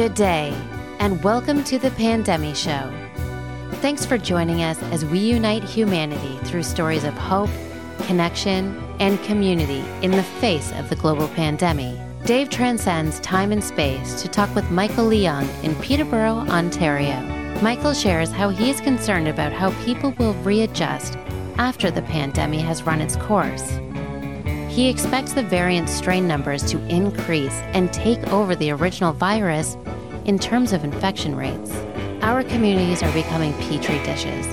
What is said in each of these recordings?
Good day, and welcome to the Pandemic Show. Thanks for joining us as we unite humanity through stories of hope, connection, and community in the face of the global pandemic. Dave transcends time and space to talk with Michael Leung in Peterborough, Ontario. Michael shares how he is concerned about how people will readjust after the pandemic has run its course. He expects the variant strain numbers to increase and take over the original virus in terms of infection rates. Our communities are becoming petri dishes,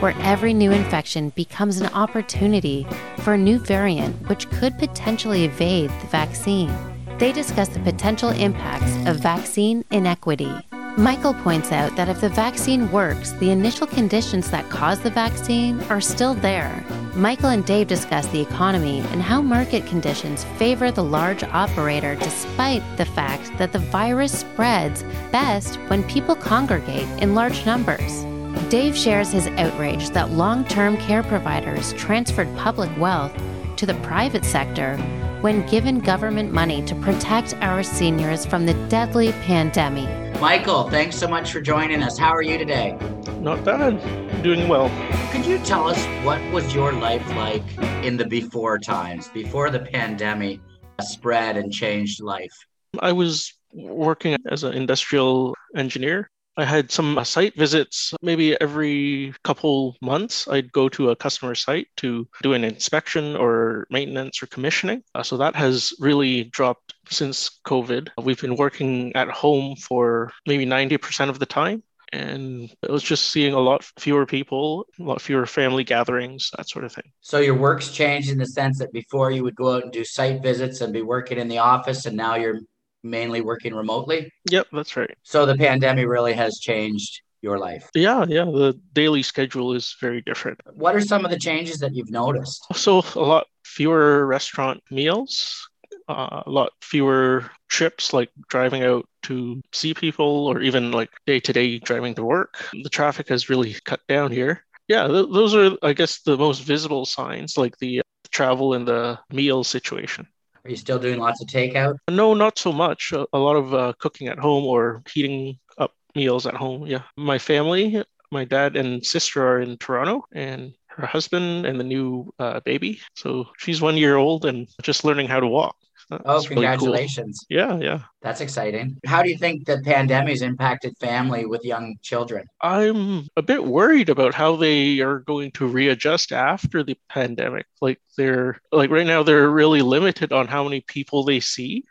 where every new infection becomes an opportunity for a new variant which could potentially evade the vaccine. They discuss the potential impacts of vaccine inequity. Michael points out that if the vaccine works, the initial conditions that caused the vaccine are still there. Michael and Dave discuss the economy and how market conditions favor the large operator despite the fact that the virus spreads best when people congregate in large numbers. Dave shares his outrage that long term care providers transferred public wealth to the private sector when given government money to protect our seniors from the deadly pandemic. Michael, thanks so much for joining us. How are you today? Not bad. Doing well. Could you tell us what was your life like in the before times, before the pandemic spread and changed life? I was working as an industrial engineer I had some site visits maybe every couple months. I'd go to a customer site to do an inspection or maintenance or commissioning. Uh, so that has really dropped since COVID. We've been working at home for maybe 90% of the time. And it was just seeing a lot fewer people, a lot fewer family gatherings, that sort of thing. So your work's changed in the sense that before you would go out and do site visits and be working in the office, and now you're mainly working remotely. Yep, that's right. So the pandemic really has changed your life. Yeah, yeah. The daily schedule is very different. What are some of the changes that you've noticed? So a lot fewer restaurant meals, uh, a lot fewer trips like driving out to see people or even like day to day driving to work. The traffic has really cut down here. Yeah, th- those are, I guess, the most visible signs, like the travel and the meal situation. Are you still doing lots of takeout? No, not so much. A, a lot of uh, cooking at home or heating up meals at home. Yeah. My family, my dad and sister are in Toronto, and her husband and the new uh, baby. So she's one year old and just learning how to walk. Oh, that's oh, congratulations. Really cool. Yeah, yeah. That's exciting. How do you think the pandemic has impacted family with young children? I'm a bit worried about how they are going to readjust after the pandemic. Like they're like right now they're really limited on how many people they see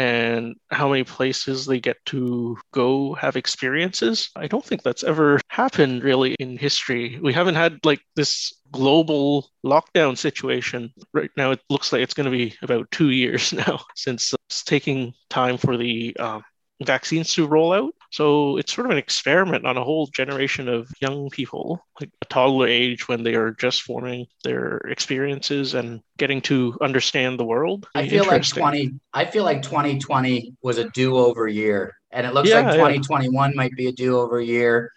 and how many places they get to go have experiences. I don't think that's ever happened really in history. We haven't had like this global lockdown situation. Right now, it looks like it's going to be about two years now since it's taking time for the um, vaccines to roll out. So it's sort of an experiment on a whole generation of young people, like a toddler age when they are just forming their experiences and getting to understand the world. I feel like 20 I feel like 2020 was a do-over year and it looks yeah, like 2021 yeah. might be a do-over year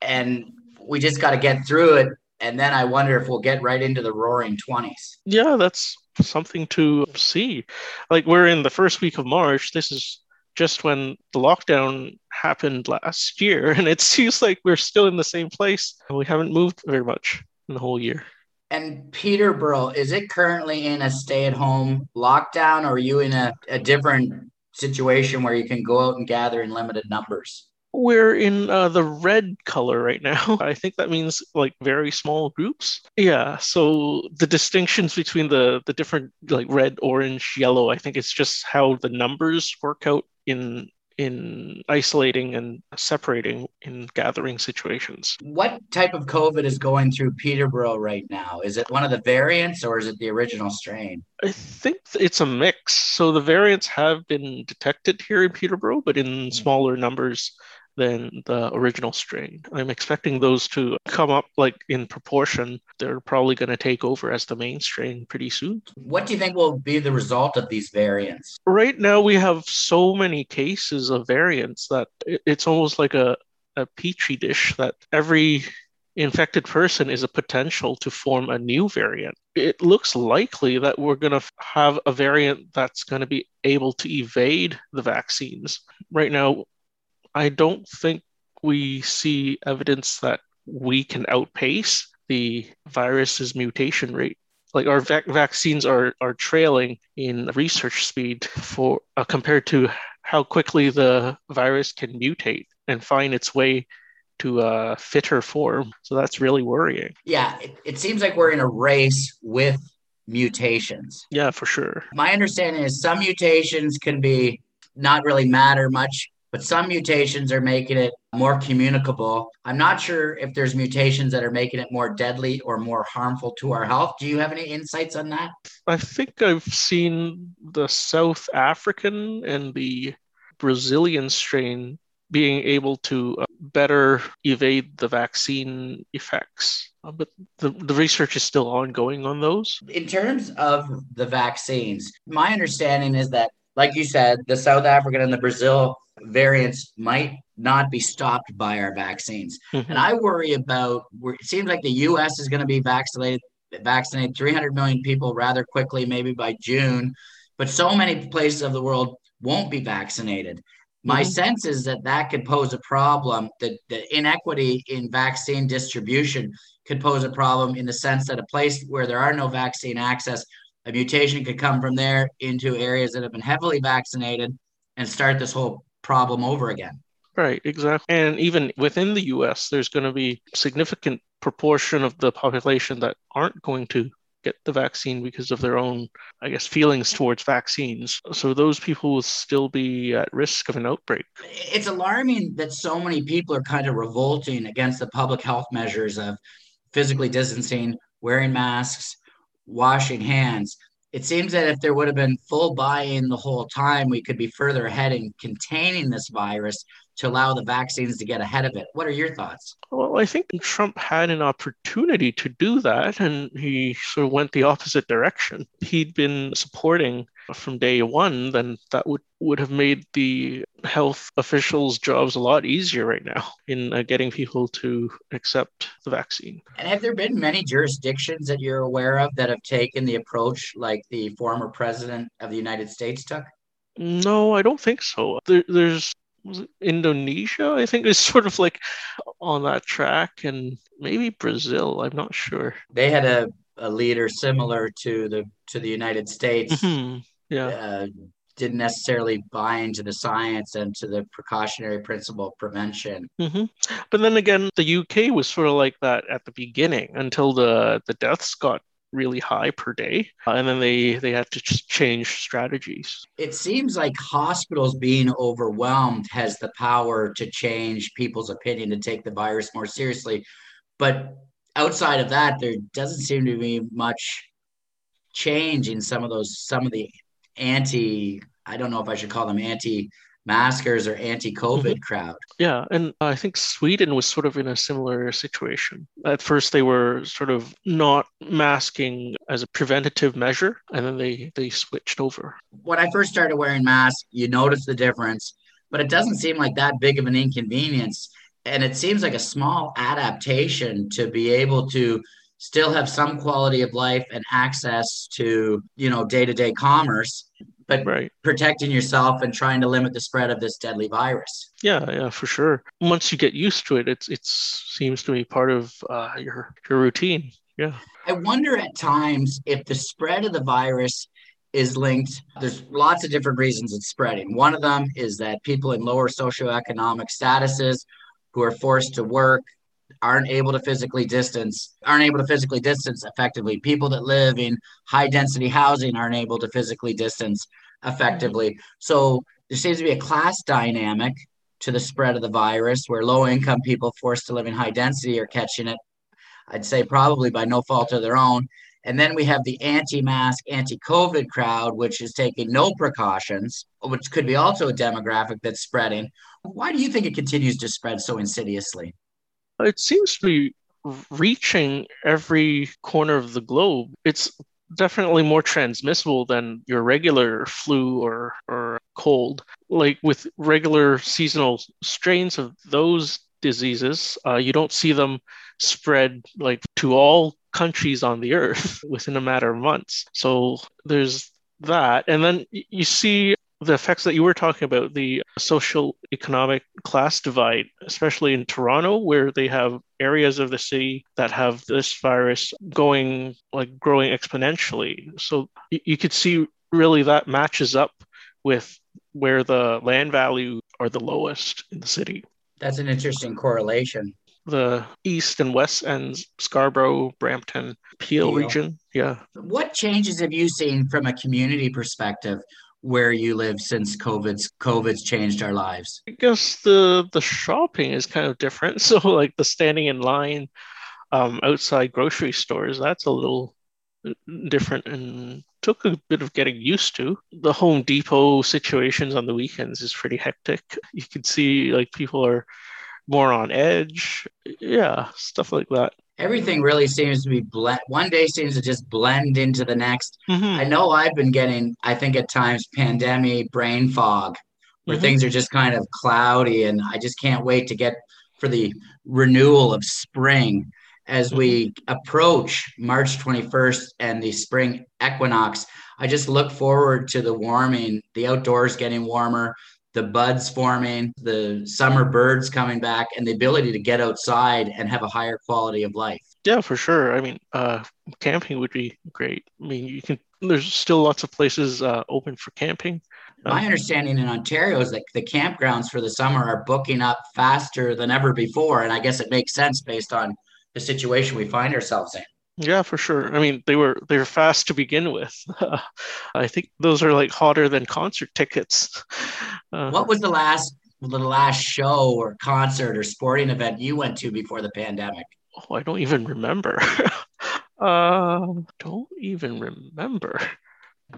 and we just got to get through it and then I wonder if we'll get right into the roaring 20s. Yeah, that's something to see. Like we're in the first week of March. This is just when the lockdown happened last year, and it seems like we're still in the same place. We haven't moved very much in the whole year. And Peterborough, is it currently in a stay at home lockdown, or are you in a, a different situation where you can go out and gather in limited numbers? We're in uh, the red color right now. I think that means like very small groups. Yeah. So the distinctions between the the different like red, orange, yellow, I think it's just how the numbers work out in in isolating and separating in gathering situations. What type of COVID is going through Peterborough right now? Is it one of the variants or is it the original strain? I think it's a mix. So the variants have been detected here in Peterborough, but in smaller numbers than the original strain. I'm expecting those to come up like in proportion. They're probably going to take over as the main strain pretty soon. What do you think will be the result of these variants? Right now, we have so many cases of variants that it's almost like a, a petri dish that every infected person is a potential to form a new variant. It looks likely that we're going to have a variant that's going to be able to evade the vaccines. Right now, I don't think we see evidence that we can outpace the virus's mutation rate. Like our vac- vaccines are are trailing in research speed for uh, compared to how quickly the virus can mutate and find its way to a fitter form. So that's really worrying. Yeah, it, it seems like we're in a race with mutations. Yeah, for sure. My understanding is some mutations can be not really matter much but some mutations are making it more communicable. I'm not sure if there's mutations that are making it more deadly or more harmful to our health. Do you have any insights on that? I think I've seen the South African and the Brazilian strain being able to uh, better evade the vaccine effects. Uh, but the, the research is still ongoing on those. In terms of the vaccines, my understanding is that, like you said, the South African and the Brazil variants might not be stopped by our vaccines. Mm-hmm. And I worry about it seems like the US is going to be vaccinated vaccinate 300 million people rather quickly maybe by June, but so many places of the world won't be vaccinated. My mm-hmm. sense is that that could pose a problem that the inequity in vaccine distribution could pose a problem in the sense that a place where there are no vaccine access a mutation could come from there into areas that have been heavily vaccinated and start this whole problem over again. Right, exactly. And even within the US, there's going to be significant proportion of the population that aren't going to get the vaccine because of their own, I guess, feelings towards vaccines. So those people will still be at risk of an outbreak. It's alarming that so many people are kind of revolting against the public health measures of physically distancing, wearing masks, washing hands. It seems that if there would have been full buy-in the whole time, we could be further ahead in containing this virus to allow the vaccines to get ahead of it. What are your thoughts? Well, I think Trump had an opportunity to do that, and he sort of went the opposite direction. He'd been supporting from day one, then that would, would have made the health officials' jobs a lot easier right now in uh, getting people to accept the vaccine. And have there been many jurisdictions that you're aware of that have taken the approach like the former president of the United States took? No, I don't think so. There, there's Indonesia, I think, is sort of like on that track, and maybe Brazil. I'm not sure. They had a, a leader similar to the to the United States. Mm-hmm. Yeah. Uh, didn't necessarily buy into the science and to the precautionary principle of prevention. Mm-hmm. But then again, the UK was sort of like that at the beginning until the the deaths got really high per day uh, and then they they had to change strategies. It seems like hospitals being overwhelmed has the power to change people's opinion to take the virus more seriously. But outside of that there doesn't seem to be much change in some of those some of the anti i don't know if i should call them anti maskers or anti-COVID mm-hmm. crowd. Yeah, and I think Sweden was sort of in a similar situation. At first, they were sort of not masking as a preventative measure, and then they they switched over. When I first started wearing masks, you notice the difference, but it doesn't seem like that big of an inconvenience, and it seems like a small adaptation to be able to still have some quality of life and access to you know day-to-day commerce but right. protecting yourself and trying to limit the spread of this deadly virus. Yeah, yeah, for sure. Once you get used to it, it's it seems to be part of uh, your your routine. Yeah. I wonder at times if the spread of the virus is linked. There's lots of different reasons it's spreading. One of them is that people in lower socioeconomic statuses who are forced to work aren't able to physically distance aren't able to physically distance effectively. People that live in high density housing aren't able to physically distance effectively. So there seems to be a class dynamic to the spread of the virus where low income people forced to live in high density are catching it i'd say probably by no fault of their own. And then we have the anti-mask anti-covid crowd which is taking no precautions which could be also a demographic that's spreading. Why do you think it continues to spread so insidiously it seems to be reaching every corner of the globe. It's definitely more transmissible than your regular flu or, or cold. Like with regular seasonal strains of those diseases, uh, you don't see them spread like to all countries on the earth within a matter of months. So there's that. And then you see the effects that you were talking about, the social economic class divide, especially in Toronto, where they have areas of the city that have this virus going like growing exponentially. So you could see really that matches up with where the land value are the lowest in the city. That's an interesting correlation. The east and west ends, Scarborough, Brampton, Peel, Peel region. Yeah. What changes have you seen from a community perspective where you live since COVID's COVID's changed our lives? I guess the the shopping is kind of different. So like the standing in line um, outside grocery stores, that's a little different and took a bit of getting used to. The Home Depot situations on the weekends is pretty hectic. You can see like people are more on edge. Yeah, stuff like that everything really seems to be blend. One day seems to just blend into the next. Mm-hmm. I know I've been getting, I think at times, pandemic brain fog, where mm-hmm. things are just kind of cloudy, and I just can't wait to get for the renewal of spring as mm-hmm. we approach March 21st and the spring equinox. I just look forward to the warming, the outdoors getting warmer, the buds forming, the summer birds coming back, and the ability to get outside and have a higher quality of life. Yeah, for sure. I mean, uh, camping would be great. I mean, you can. There's still lots of places uh, open for camping. My um, understanding in Ontario is that the campgrounds for the summer are booking up faster than ever before, and I guess it makes sense based on the situation we find ourselves in. Yeah, for sure. I mean, they were they were fast to begin with. I think those are like hotter than concert tickets. Uh, what was the last the last show or concert or sporting event you went to before the pandemic? Oh, I don't even remember. uh, don't even remember.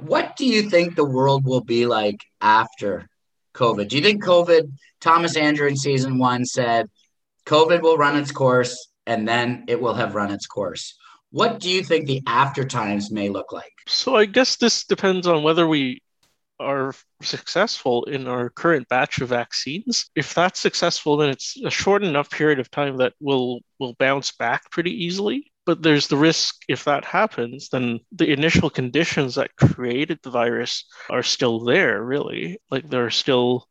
What do you think the world will be like after COVID? Do you think COVID? Thomas Andrew in season one said, "COVID will run its course, and then it will have run its course." What do you think the after times may look like? So I guess this depends on whether we are successful in our current batch of vaccines. If that's successful, then it's a short enough period of time that will will bounce back pretty easily. But there's the risk if that happens, then the initial conditions that created the virus are still there, really. Like there are still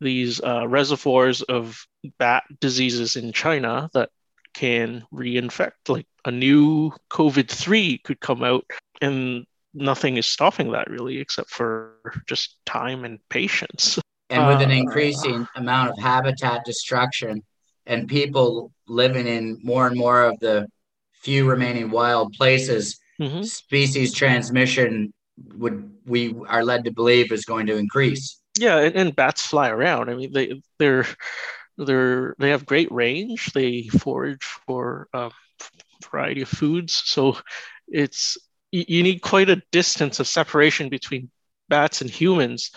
these uh, reservoirs of bat diseases in China that can reinfect. Like a new COVID 3 could come out, and nothing is stopping that really, except for just time and patience. And with an uh, increasing amount of habitat destruction and people living in more and more of the few remaining wild places, mm-hmm. species transmission would we are led to believe is going to increase. Yeah, and, and bats fly around. I mean, they they're they're they have great range. They forage for a um, variety of foods, so it's you need quite a distance of separation between bats and humans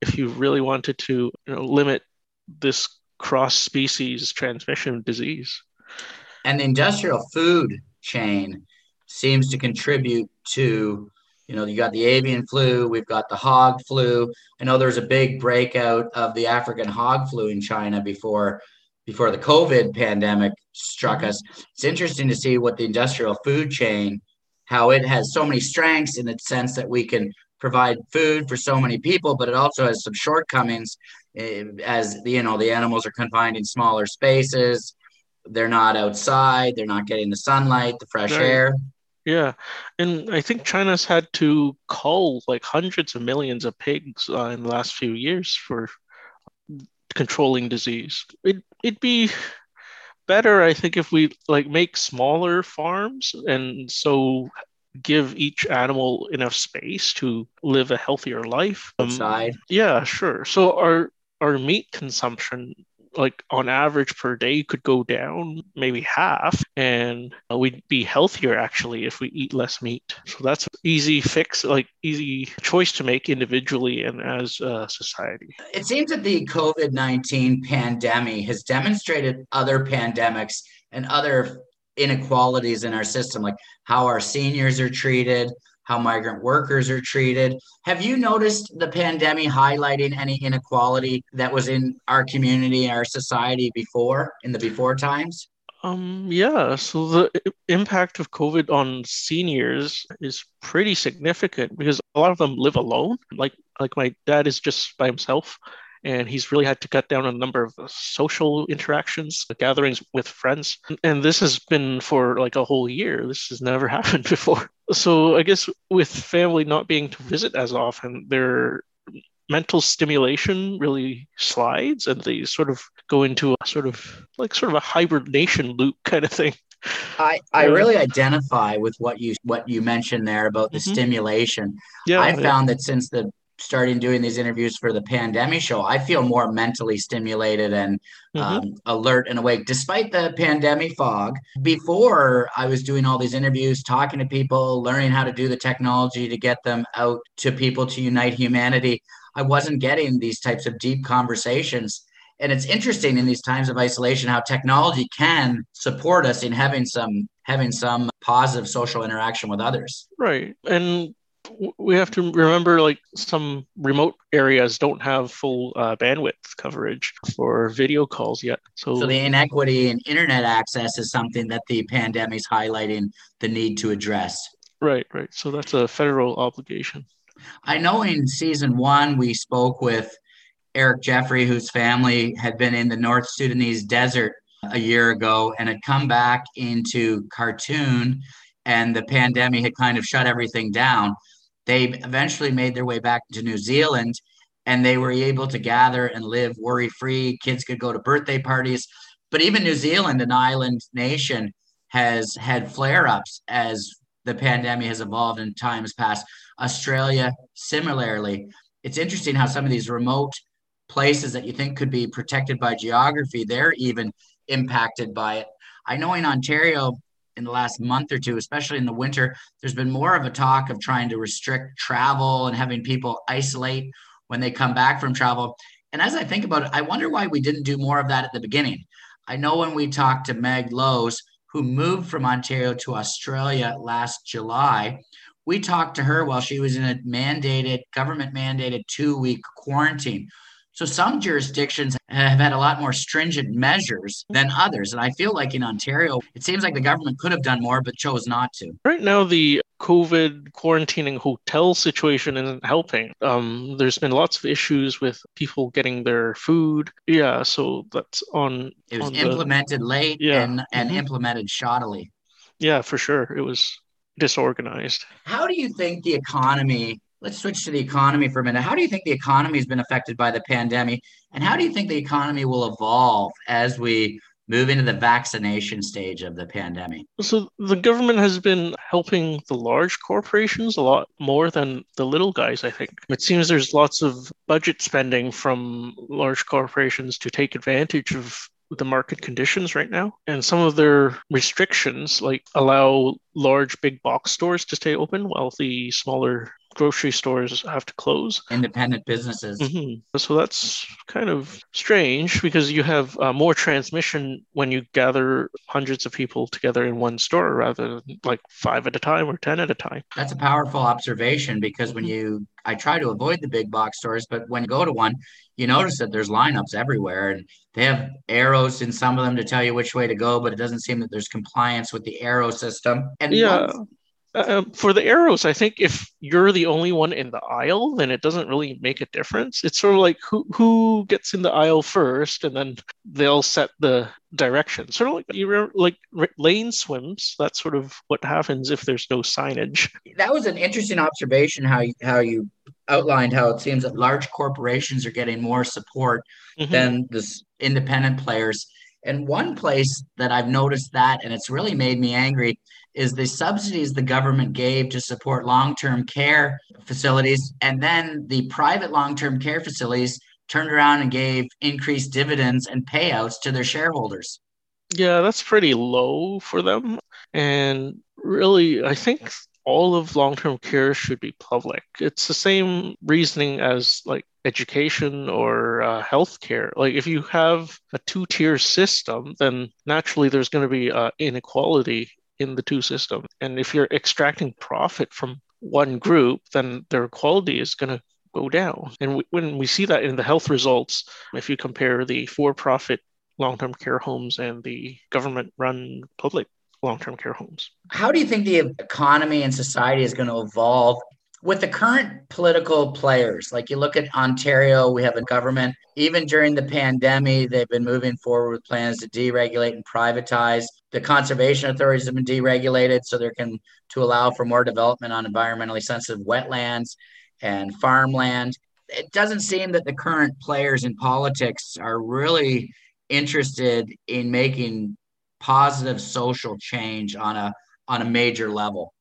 if you really wanted to you know, limit this cross species transmission of disease. And the industrial food chain seems to contribute to you know, you got the avian flu, we've got the hog flu. I know there's a big breakout of the African hog flu in China before before the COVID pandemic struck us. It's interesting to see what the industrial food chain, how it has so many strengths in the sense that we can provide food for so many people, but it also has some shortcomings eh, as the, you know the animals are confined in smaller spaces. They're not outside. They're not getting the sunlight, the fresh right. air. Yeah, and I think China's had to cull like hundreds of millions of pigs uh, in the last few years for controlling disease. It it'd be better, I think, if we like make smaller farms and so give each animal enough space to live a healthier life. Um, Outside. Yeah, sure. So our our meat consumption like on average per day could go down maybe half and uh, we'd be healthier actually if we eat less meat. So that's an easy fix like easy choice to make individually and as a society. It seems that the covid-19 pandemic has demonstrated other pandemics and other inequalities in our system like how our seniors are treated how migrant workers are treated. Have you noticed the pandemic highlighting any inequality that was in our community, our society before, in the before times? Um, yeah, so the impact of COVID on seniors is pretty significant because a lot of them live alone. Like like my dad is just by himself and he's really had to cut down on a number of social interactions, gatherings with friends. And this has been for like a whole year. This has never happened before. So I guess with family not being to visit as often, their mental stimulation really slides and they sort of go into a sort of like sort of a hibernation loop kind of thing. I, I really identify with what you what you mentioned there about the mm-hmm. stimulation. Yeah, I found yeah. that since the starting doing these interviews for the pandemic show, I feel more mentally stimulated and mm-hmm. um, alert and awake, despite the pandemic fog. Before I was doing all these interviews, talking to people, learning how to do the technology to get them out to people to unite humanity, I wasn't getting these types of deep conversations. And it's interesting in these times of isolation how technology can support us in having some having some positive social interaction with others. Right. And we have to remember like some remote areas don't have full uh, bandwidth coverage for video calls yet so, so the inequity in internet access is something that the pandemic is highlighting the need to address. Right right. So that's a federal obligation. I know in season one we spoke with eric jeffrey whose family had been in the north sudanese desert a year ago and had come back into khartoum and the pandemic had kind of shut everything down they eventually made their way back to New Zealand and they were able to gather and live worry free. Kids could go to birthday parties. But even New Zealand, an island nation, has had flare ups as the pandemic has evolved in times past. Australia, similarly. It's interesting how some of these remote places that you think could be protected by geography, they're even impacted by it. I know in Ontario, in the last month or two, especially in the winter, there's been more of a talk of trying to restrict travel and having people isolate when they come back from travel. And as I think about it, I wonder why we didn't do more of that at the beginning. I know when we talked to Meg Lowes, who moved from Ontario to Australia last July, we talked to her while she was in a mandated, government mandated two week quarantine. So some jurisdictions have had a lot more stringent measures than others. And I feel like in Ontario, it seems like the government could have done more, but chose not to. Right now, the COVID quarantining hotel situation isn't helping. Um, there's been lots of issues with people getting their food. Yeah, so that's on. It was on implemented the, late yeah. and, and mm-hmm. implemented shoddily. Yeah, for sure. It was disorganized. How do you think the economy let's switch to the economy for a minute. How do you think the economy has been affected by the pandemic? And how do you think the economy will evolve as we move into the vaccination stage of the pandemic? So, the government has been helping the large corporations a lot more than the little guys, I think. It seems there's lots of budget spending from large corporations to take advantage of the market conditions right now. And some of their restrictions, like allow large big box stores to stay open while the smaller grocery stores have to close. Independent businesses. Mm-hmm. So that's kind of strange because you have uh, more transmission when you gather hundreds of people together in one store rather than like five at a time or 10 at a time. That's a powerful observation because when mm-hmm. you, I try to avoid the big box stores, but when you go to one, you notice that there's lineups everywhere and they have arrows in some of them to tell you which way to go, but it doesn't seem that there's compliance with the arrow system. And yeah. Once, uh, for the arrows, I think if you're the only one in the aisle, then it doesn't really make a difference. It's sort of like who who gets in the aisle first, and then they'll set the direction. Sort of like you like lane swims. That's sort of what happens if there's no signage. That was an interesting observation. How you, how you outlined how it seems that large corporations are getting more support mm-hmm. than the independent players. And one place that I've noticed that, and it's really made me angry, is the subsidies the government gave to support long-term care facilities. And then the private long-term care facilities turned around and gave increased dividends and payouts to their shareholders. Yeah that's pretty low for them. And really i think all of long-term care should be public. It's the same reasoning as like education or uh, healthcare. Like if you have a two-tier system, then naturally there's going to be uh, inequality in the two systems. And if you're extracting profit from one group, then their quality is going to go down. And we, when we see that in the health results, if you compare the for profit long term care homes and the government run public long term care homes. How do you think the economy and society is going to evolve with the current political players? Like you look at Ontario, we have a government, even during the pandemic, they've been moving forward with plans to deregulate and privatize. The conservation authorities have been deregulated so they can to allow for more development on environmentally sensitive wetlands and farmland. It doesn't seem that the current players in politics are really interested in making positive social change on a on a major level.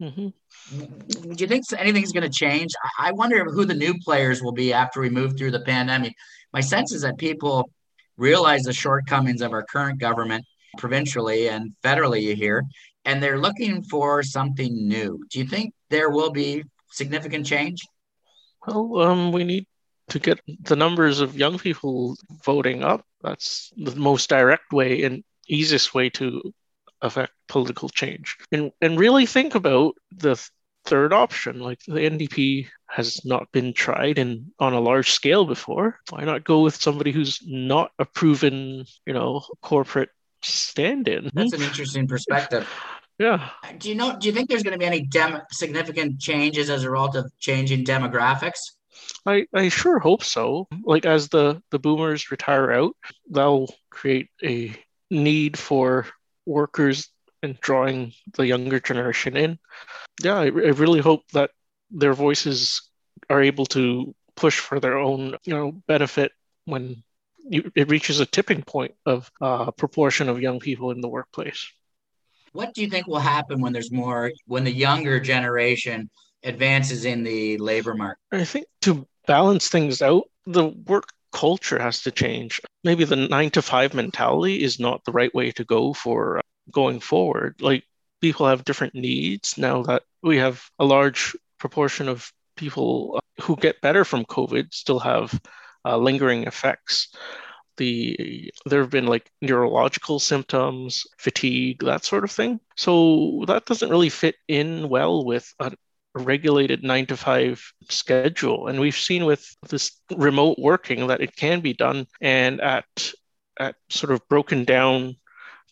Mm-hmm. Do you think anything's going to change? I wonder who the new players will be after we move through the pandemic. My sense is that people realize the shortcomings of our current government, provincially and federally, you hear, and they're looking for something new. Do you think there will be significant change? Well, um, we need to get the numbers of young people voting up. That's the most direct way and easiest way to affect political change. And and really think about the third option. Like the NDP has not been tried in on a large scale before. Why not go with somebody who's not a proven, you know, corporate stand-in? That's an interesting perspective. Yeah. Do you know? Do you think there's going to be any dem- significant changes as a result of changing demographics? I, I sure hope so. Like as the the boomers retire out, that'll create a need for workers and drawing the younger generation in. Yeah, I, I really hope that their voices are able to push for their own, you know, benefit when you, it reaches a tipping point of uh, proportion of young people in the workplace. What do you think will happen when there's more, when the younger generation advances in the labor market? I think to balance things out, the work culture has to change. Maybe the nine to five mentality is not the right way to go for uh, going forward. Like people have different needs now that we have a large proportion of people uh, who get better from COVID still have uh, lingering effects. The there have been like neurological symptoms, fatigue, that sort of thing. So that doesn't really fit in well with a regulated nine to five schedule. And we've seen with this remote working that it can be done and at at sort of broken down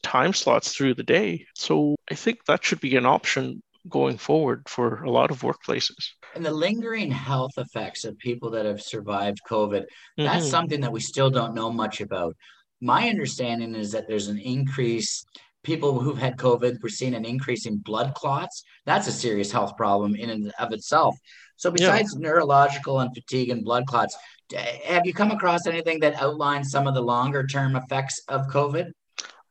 time slots through the day. So I think that should be an option going forward for a lot of workplaces. And the lingering health effects of people that have survived COVID, that's mm-hmm. something that we still don't know much about. My understanding is that there's an increase people who've had COVID, we're seeing an increase in blood clots. That's a serious health problem in and of itself. So, besides yeah. neurological and fatigue and blood clots, have you come across anything that outlines some of the longer term effects of COVID?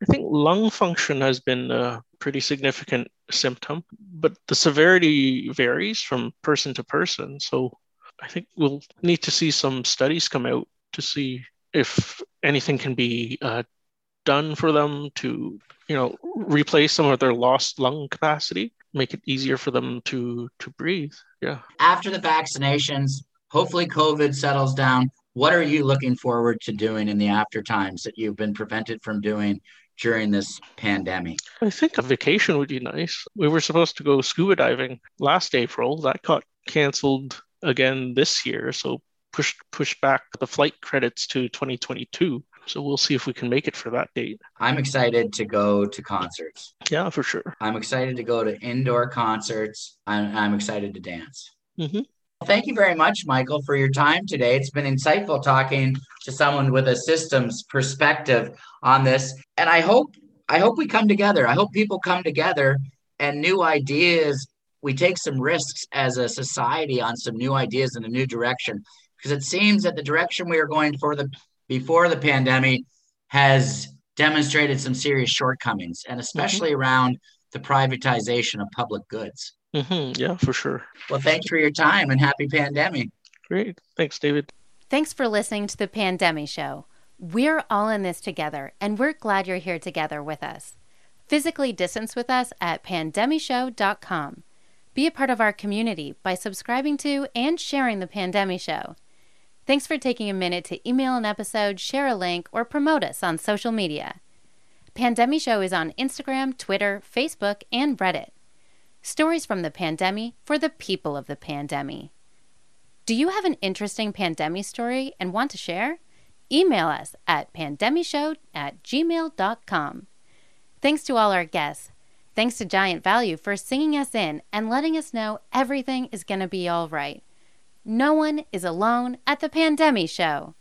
I think lung function has been a pretty significant symptom, but the severity varies from person to person. So, I think we'll need to see some studies come out to see if anything can be uh, done for them to you know replace some of their lost lung capacity make it easier for them to to breathe. Yeah. After the vaccinations hopefully covid settles down. What are you looking forward to doing in the after times that you've been prevented from doing during this pandemic i think a vacation would be nice we were supposed to go scuba diving last april that got canceled again this year so pushed pushed back the flight credits to 2022 so we'll see if we can make it for that date. I'm excited to go to concerts. Yeah, for sure. I'm excited to go to indoor concerts. I'm, I'm excited to dance. Mm-hmm. Thank you very much, Michael, for your time today. It's been insightful talking to someone with a systems perspective on this. And I hope I hope we come together. I hope people come together and new ideas. We take some risks as a society on some new ideas in a new direction because it seems that the direction we are going for the before the pandemic has demonstrated some serious shortcomings, and especially mm-hmm. around the privatization of public goods. Mm-hmm. Yeah, for sure. Well, thanks for your time and happy pandemic. Great. Thanks, David. Thanks for listening to the Pandemic Show. We're all in this together, and we're glad you're here together with us. Physically distance with us at pandemishow.com. Be a part of our community by subscribing to and sharing the Pandemic Show. Thanks for taking a minute to email an episode, share a link, or promote us on social media. Pandemic Show is on Instagram, Twitter, Facebook, and Reddit. Stories from the pandemic for the people of the pandemic. Do you have an interesting pandemic story and want to share? email us at pandemishow at gmail.com. Thanks to all our guests. Thanks to Giant Value for singing us in and letting us know everything is going to be all right. No one is alone at the Pandemic Show.